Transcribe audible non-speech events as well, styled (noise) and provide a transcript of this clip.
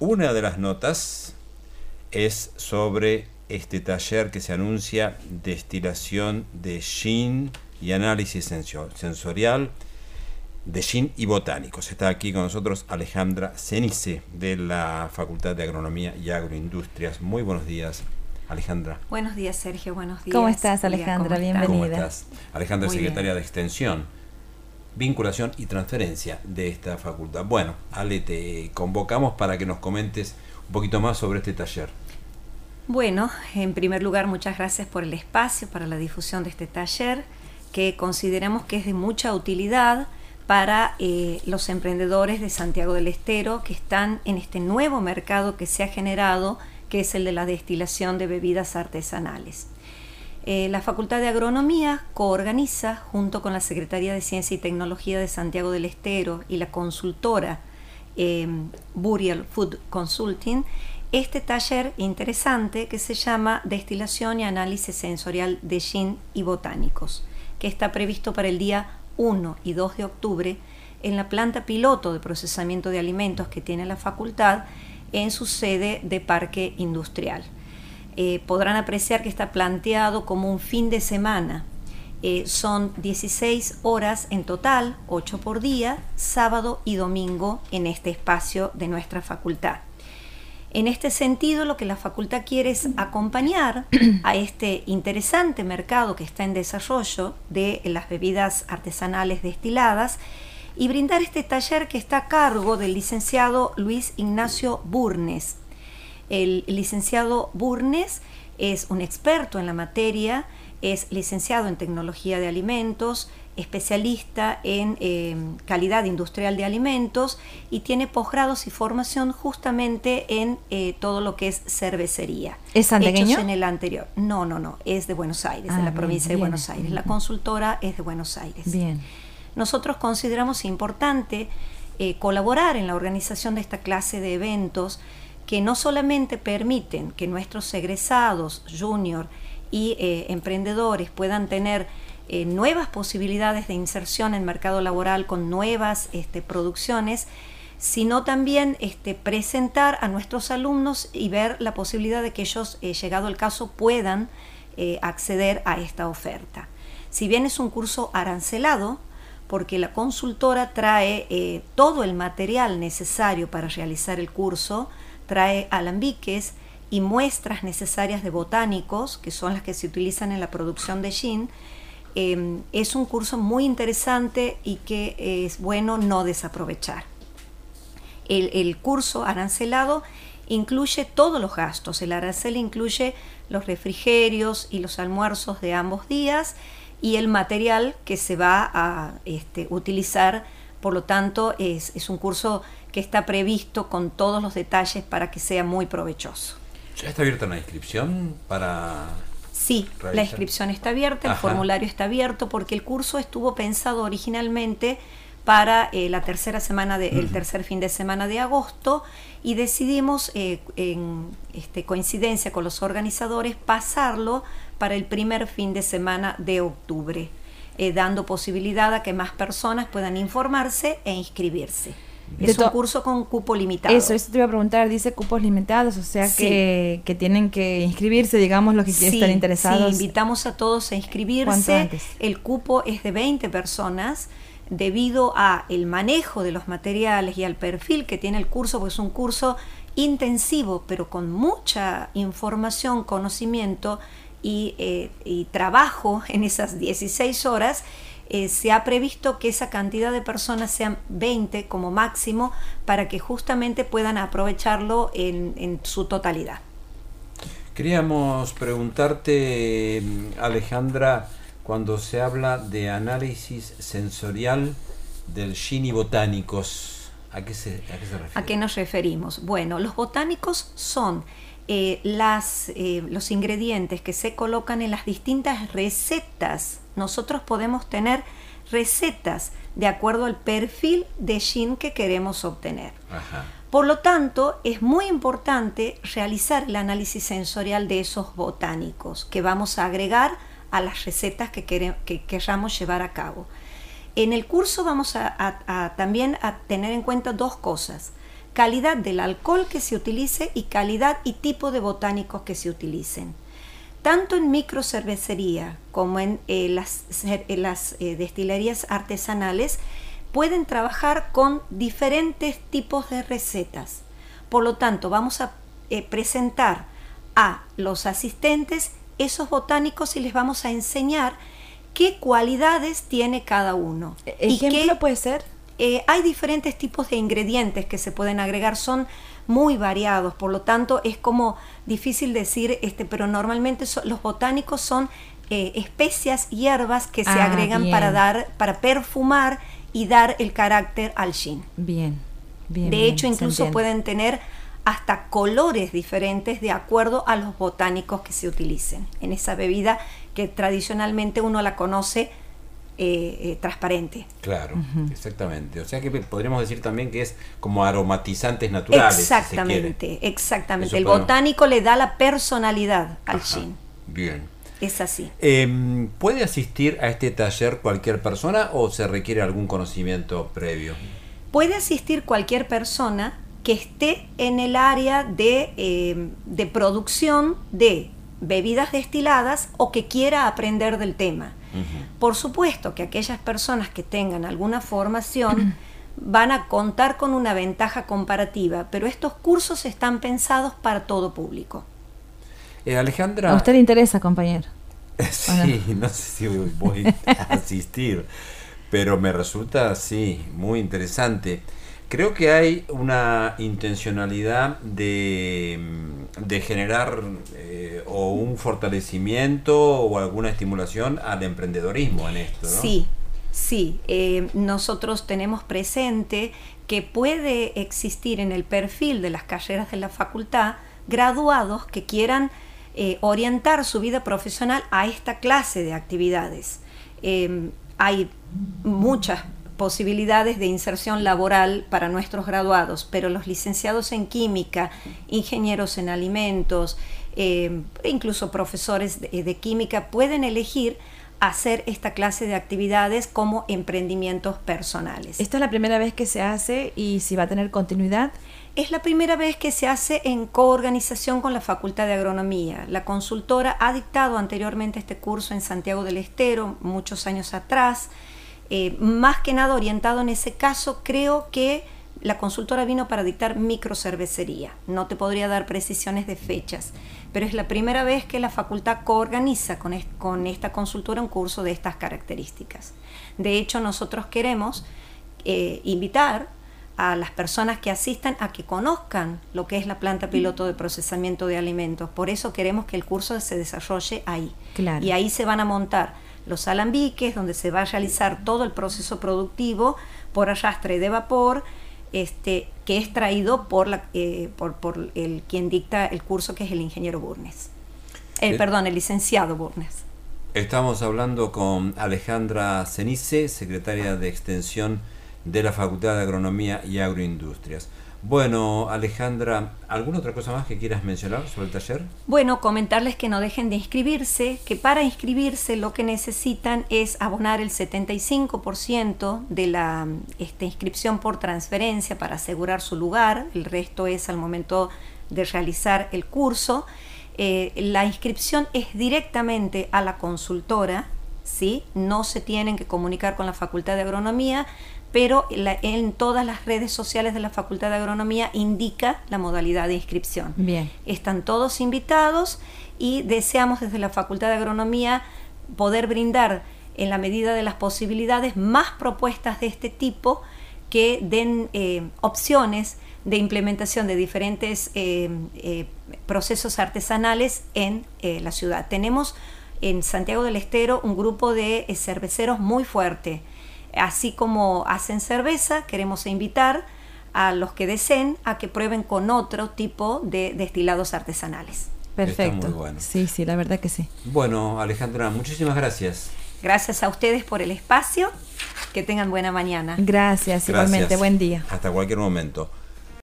una de las notas es sobre este taller que se anuncia destilación de gin y análisis sensorial de gin y botánicos. Está aquí con nosotros Alejandra Cenice de la Facultad de Agronomía y Agroindustrias. Muy buenos días, Alejandra. Buenos días, Sergio. Buenos días. ¿Cómo estás, Alejandra? Bienvenida. ¿Cómo estás? Alejandra, secretaria de Extensión, Vinculación y Transferencia de esta facultad. Bueno, Ale, te convocamos para que nos comentes un poquito más sobre este taller. Bueno, en primer lugar, muchas gracias por el espacio para la difusión de este taller, que consideramos que es de mucha utilidad para eh, los emprendedores de Santiago del Estero que están en este nuevo mercado que se ha generado, que es el de la destilación de bebidas artesanales. Eh, la Facultad de Agronomía coorganiza, junto con la Secretaría de Ciencia y Tecnología de Santiago del Estero y la consultora eh, Burial Food Consulting, este taller interesante que se llama Destilación y Análisis Sensorial de Gin y Botánicos, que está previsto para el día 1 y 2 de octubre en la planta piloto de procesamiento de alimentos que tiene la facultad en su sede de parque industrial. Eh, podrán apreciar que está planteado como un fin de semana. Eh, son 16 horas en total, 8 por día, sábado y domingo en este espacio de nuestra facultad. En este sentido, lo que la facultad quiere es acompañar a este interesante mercado que está en desarrollo de las bebidas artesanales destiladas y brindar este taller que está a cargo del licenciado Luis Ignacio Burnes. El licenciado Burnes es un experto en la materia, es licenciado en tecnología de alimentos, especialista en eh, calidad industrial de alimentos y tiene posgrados y formación justamente en eh, todo lo que es cervecería. ¿Es santiagueño? en el anterior. No, no, no, es de Buenos Aires, de la ah, provincia de Buenos Aires. La consultora es de Buenos Aires. Bien. Nosotros consideramos importante eh, colaborar en la organización de esta clase de eventos que no solamente permiten que nuestros egresados, junior y emprendedores puedan tener eh, nuevas posibilidades de inserción en el mercado laboral con nuevas este, producciones, sino también este, presentar a nuestros alumnos y ver la posibilidad de que ellos, eh, llegado el caso, puedan eh, acceder a esta oferta. Si bien es un curso arancelado, porque la consultora trae todo el material necesario para realizar el curso, trae alambiques y muestras necesarias de botánicos, que son las que se utilizan en la producción de gin, Em, es un curso muy interesante y que es bueno no desaprovechar. El, curso arancelado incluye todos los gastos. El arancel incluye los refrigerios y los almuerzos de ambos días y el material que se va a este, utilizar. Por lo tanto, es, es un curso que está previsto con todos los detalles para que sea muy provechoso. ¿Ya está abierta la inscripción para Sí, la inscripción está abierta, el formulario está abierto porque el curso estuvo pensado originalmente para eh, la tercera semana de, el tercer fin de semana de agosto y decidimos eh, en este, coincidencia con los organizadores pasarlo para el primer fin de semana de octubre, eh, dando posibilidad a que más personas puedan informarse e inscribirse. Es un curso con cupo limitado. Eso, eso te iba a preguntar, dice cupos limitados, o sea que, que, tienen que inscribirse, digamos, los que quieren estar interesados. Sí, invitamos a todos a inscribirse. El cupo es de 20 personas debido a el manejo de los materiales y al perfil que tiene el curso, porque es un curso intensivo, pero con mucha información, conocimiento y, eh, y trabajo en esas 16 horas eh, se ha previsto que esa cantidad de personas sean 20 como máximo para que justamente puedan aprovecharlo en, su totalidad. Queríamos preguntarte, Alejandra, cuando se habla de análisis sensorial del Gini botánicos, ¿a qué, se, ¿a qué se refiere? ¿A qué nos referimos? Bueno, los botánicos son eh, las, eh, los ingredientes que se colocan en las distintas recetas nosotros podemos tener recetas de acuerdo al perfil de gin que queremos obtener. Por lo tanto, es muy importante realizar el análisis sensorial de esos botánicos que vamos a agregar a las recetas que, queramos llevar a cabo. En el curso vamos a, también a tener en cuenta dos cosas. Calidad del alcohol que se utilice y calidad y tipo de botánicos que se utilicen. Tanto en microcervecería como en eh, las, las eh, destilerías artesanales pueden trabajar con diferentes tipos de recetas. Por lo tanto, vamos a eh, presentar a los asistentes esos botánicos y les vamos a enseñar qué cualidades tiene cada uno. E-, ¿Ejemplo puede ser? Eh, hay diferentes tipos de ingredientes que se pueden agregar, son muy variados, por lo tanto es como difícil decir, este, pero normalmente los botánicos son eh, especias, hierbas que se Ah, agregan para dar, para perfumar y dar el carácter al gin. Bien, bien. De hecho, incluso pueden tener hasta colores diferentes de acuerdo a los botánicos que se utilicen en esa bebida que tradicionalmente uno la conoce eh, eh, transparente. Claro, exactamente. O sea que podríamos decir también que es como aromatizantes naturales. si se quiere. exactamente, exactamente. Eso El podemos- botánico le da la personalidad al Ajá, gin. Bien. Es así. Em, ¿Puede asistir a este taller cualquier persona o se requiere algún conocimiento previo? Puede asistir cualquier persona que esté en el área de, eh, de producción de bebidas destiladas o que quiera aprender del tema. Por supuesto que aquellas personas que tengan alguna formación (clears throat) van a contar con una ventaja comparativa, pero estos cursos están pensados para todo público. Eh, Alejandra. ¿A usted le interesa, compañero? (laughs) Sí, no sé si voy a (laughs) asistir, pero me resulta, sí, muy interesante. Creo que hay una intencionalidad de, mm, de generar eh, o un fortalecimiento o alguna estimulación al emprendedorismo en esto, ¿no? Sí, sí. eh, nosotros tenemos presente que puede existir en el perfil de las carreras de la facultad graduados que quieran eh, orientar su vida profesional a esta clase de actividades. Eh, hay muchas posibilidades de inserción laboral para nuestros graduados, pero los licenciados en química, ingenieros en alimentos, eh, incluso profesores de, de química pueden elegir hacer esta clase de actividades como emprendimientos personales. Esta es la primera vez que se hace y si va a tener continuidad. Es la primera vez que se hace en coorganización con la Facultad de Agronomía. La consultora ha dictado anteriormente este curso en Santiago del Estero, muchos años atrás. Eh, más que nada orientado en ese caso, creo que la consultora vino para dictar microcervecería. No te podría dar precisiones de fechas, pero es la primera vez que la facultad coorganiza con, est- con esta consultora un curso de estas características. De hecho, nosotros queremos eh, invitar a las personas que asistan a que conozcan lo que es la planta piloto de procesamiento de alimentos. Por eso queremos que el curso se desarrolle ahí. Claro. Y ahí se van a montar los alambiques, donde se va a realizar todo el proceso productivo por arrastre de vapor, este, que es traído por, la, eh, por, por el quien dicta el curso, que es el ingeniero Burnes. Eh, Eh, perdón, el licenciado Burnes. Estamos hablando con Alejandra Cenice, secretaria de Extensión de la Facultad de Agronomía y Agroindustrias. Bueno, Alejandra, ¿alguna otra cosa más que quieras mencionar sobre el taller? Bueno, comentarles que no dejen de inscribirse, que para inscribirse lo que necesitan es abonar el 75% de la este, inscripción por transferencia para asegurar su lugar, el resto es al momento de realizar el curso. Eh, la inscripción es directamente a la consultora, ¿sí? no se tienen que comunicar con la Facultad de Agronomía, pero la- en todas las redes sociales de la Facultad de Agronomía indica la modalidad de inscripción. Bien. Están todos invitados y deseamos desde la Facultad de Agronomía poder brindar en la medida de las posibilidades más propuestas de este tipo que den eh, opciones de implementación de diferentes eh, eh, procesos artesanales en la ciudad. Tenemos en Santiago del Estero un grupo de cerveceros muy fuerte. Así como hacen cerveza, queremos invitar a los que deseen a que prueben con otro tipo de destilados artesanales. Perfecto. muy bueno. Sí, sí, la verdad que sí. Bueno, Alejandra, muchísimas gracias. Gracias a ustedes por el espacio. Que tengan buena mañana. Gracias, igualmente. Gracias. Buen día. Hasta cualquier momento.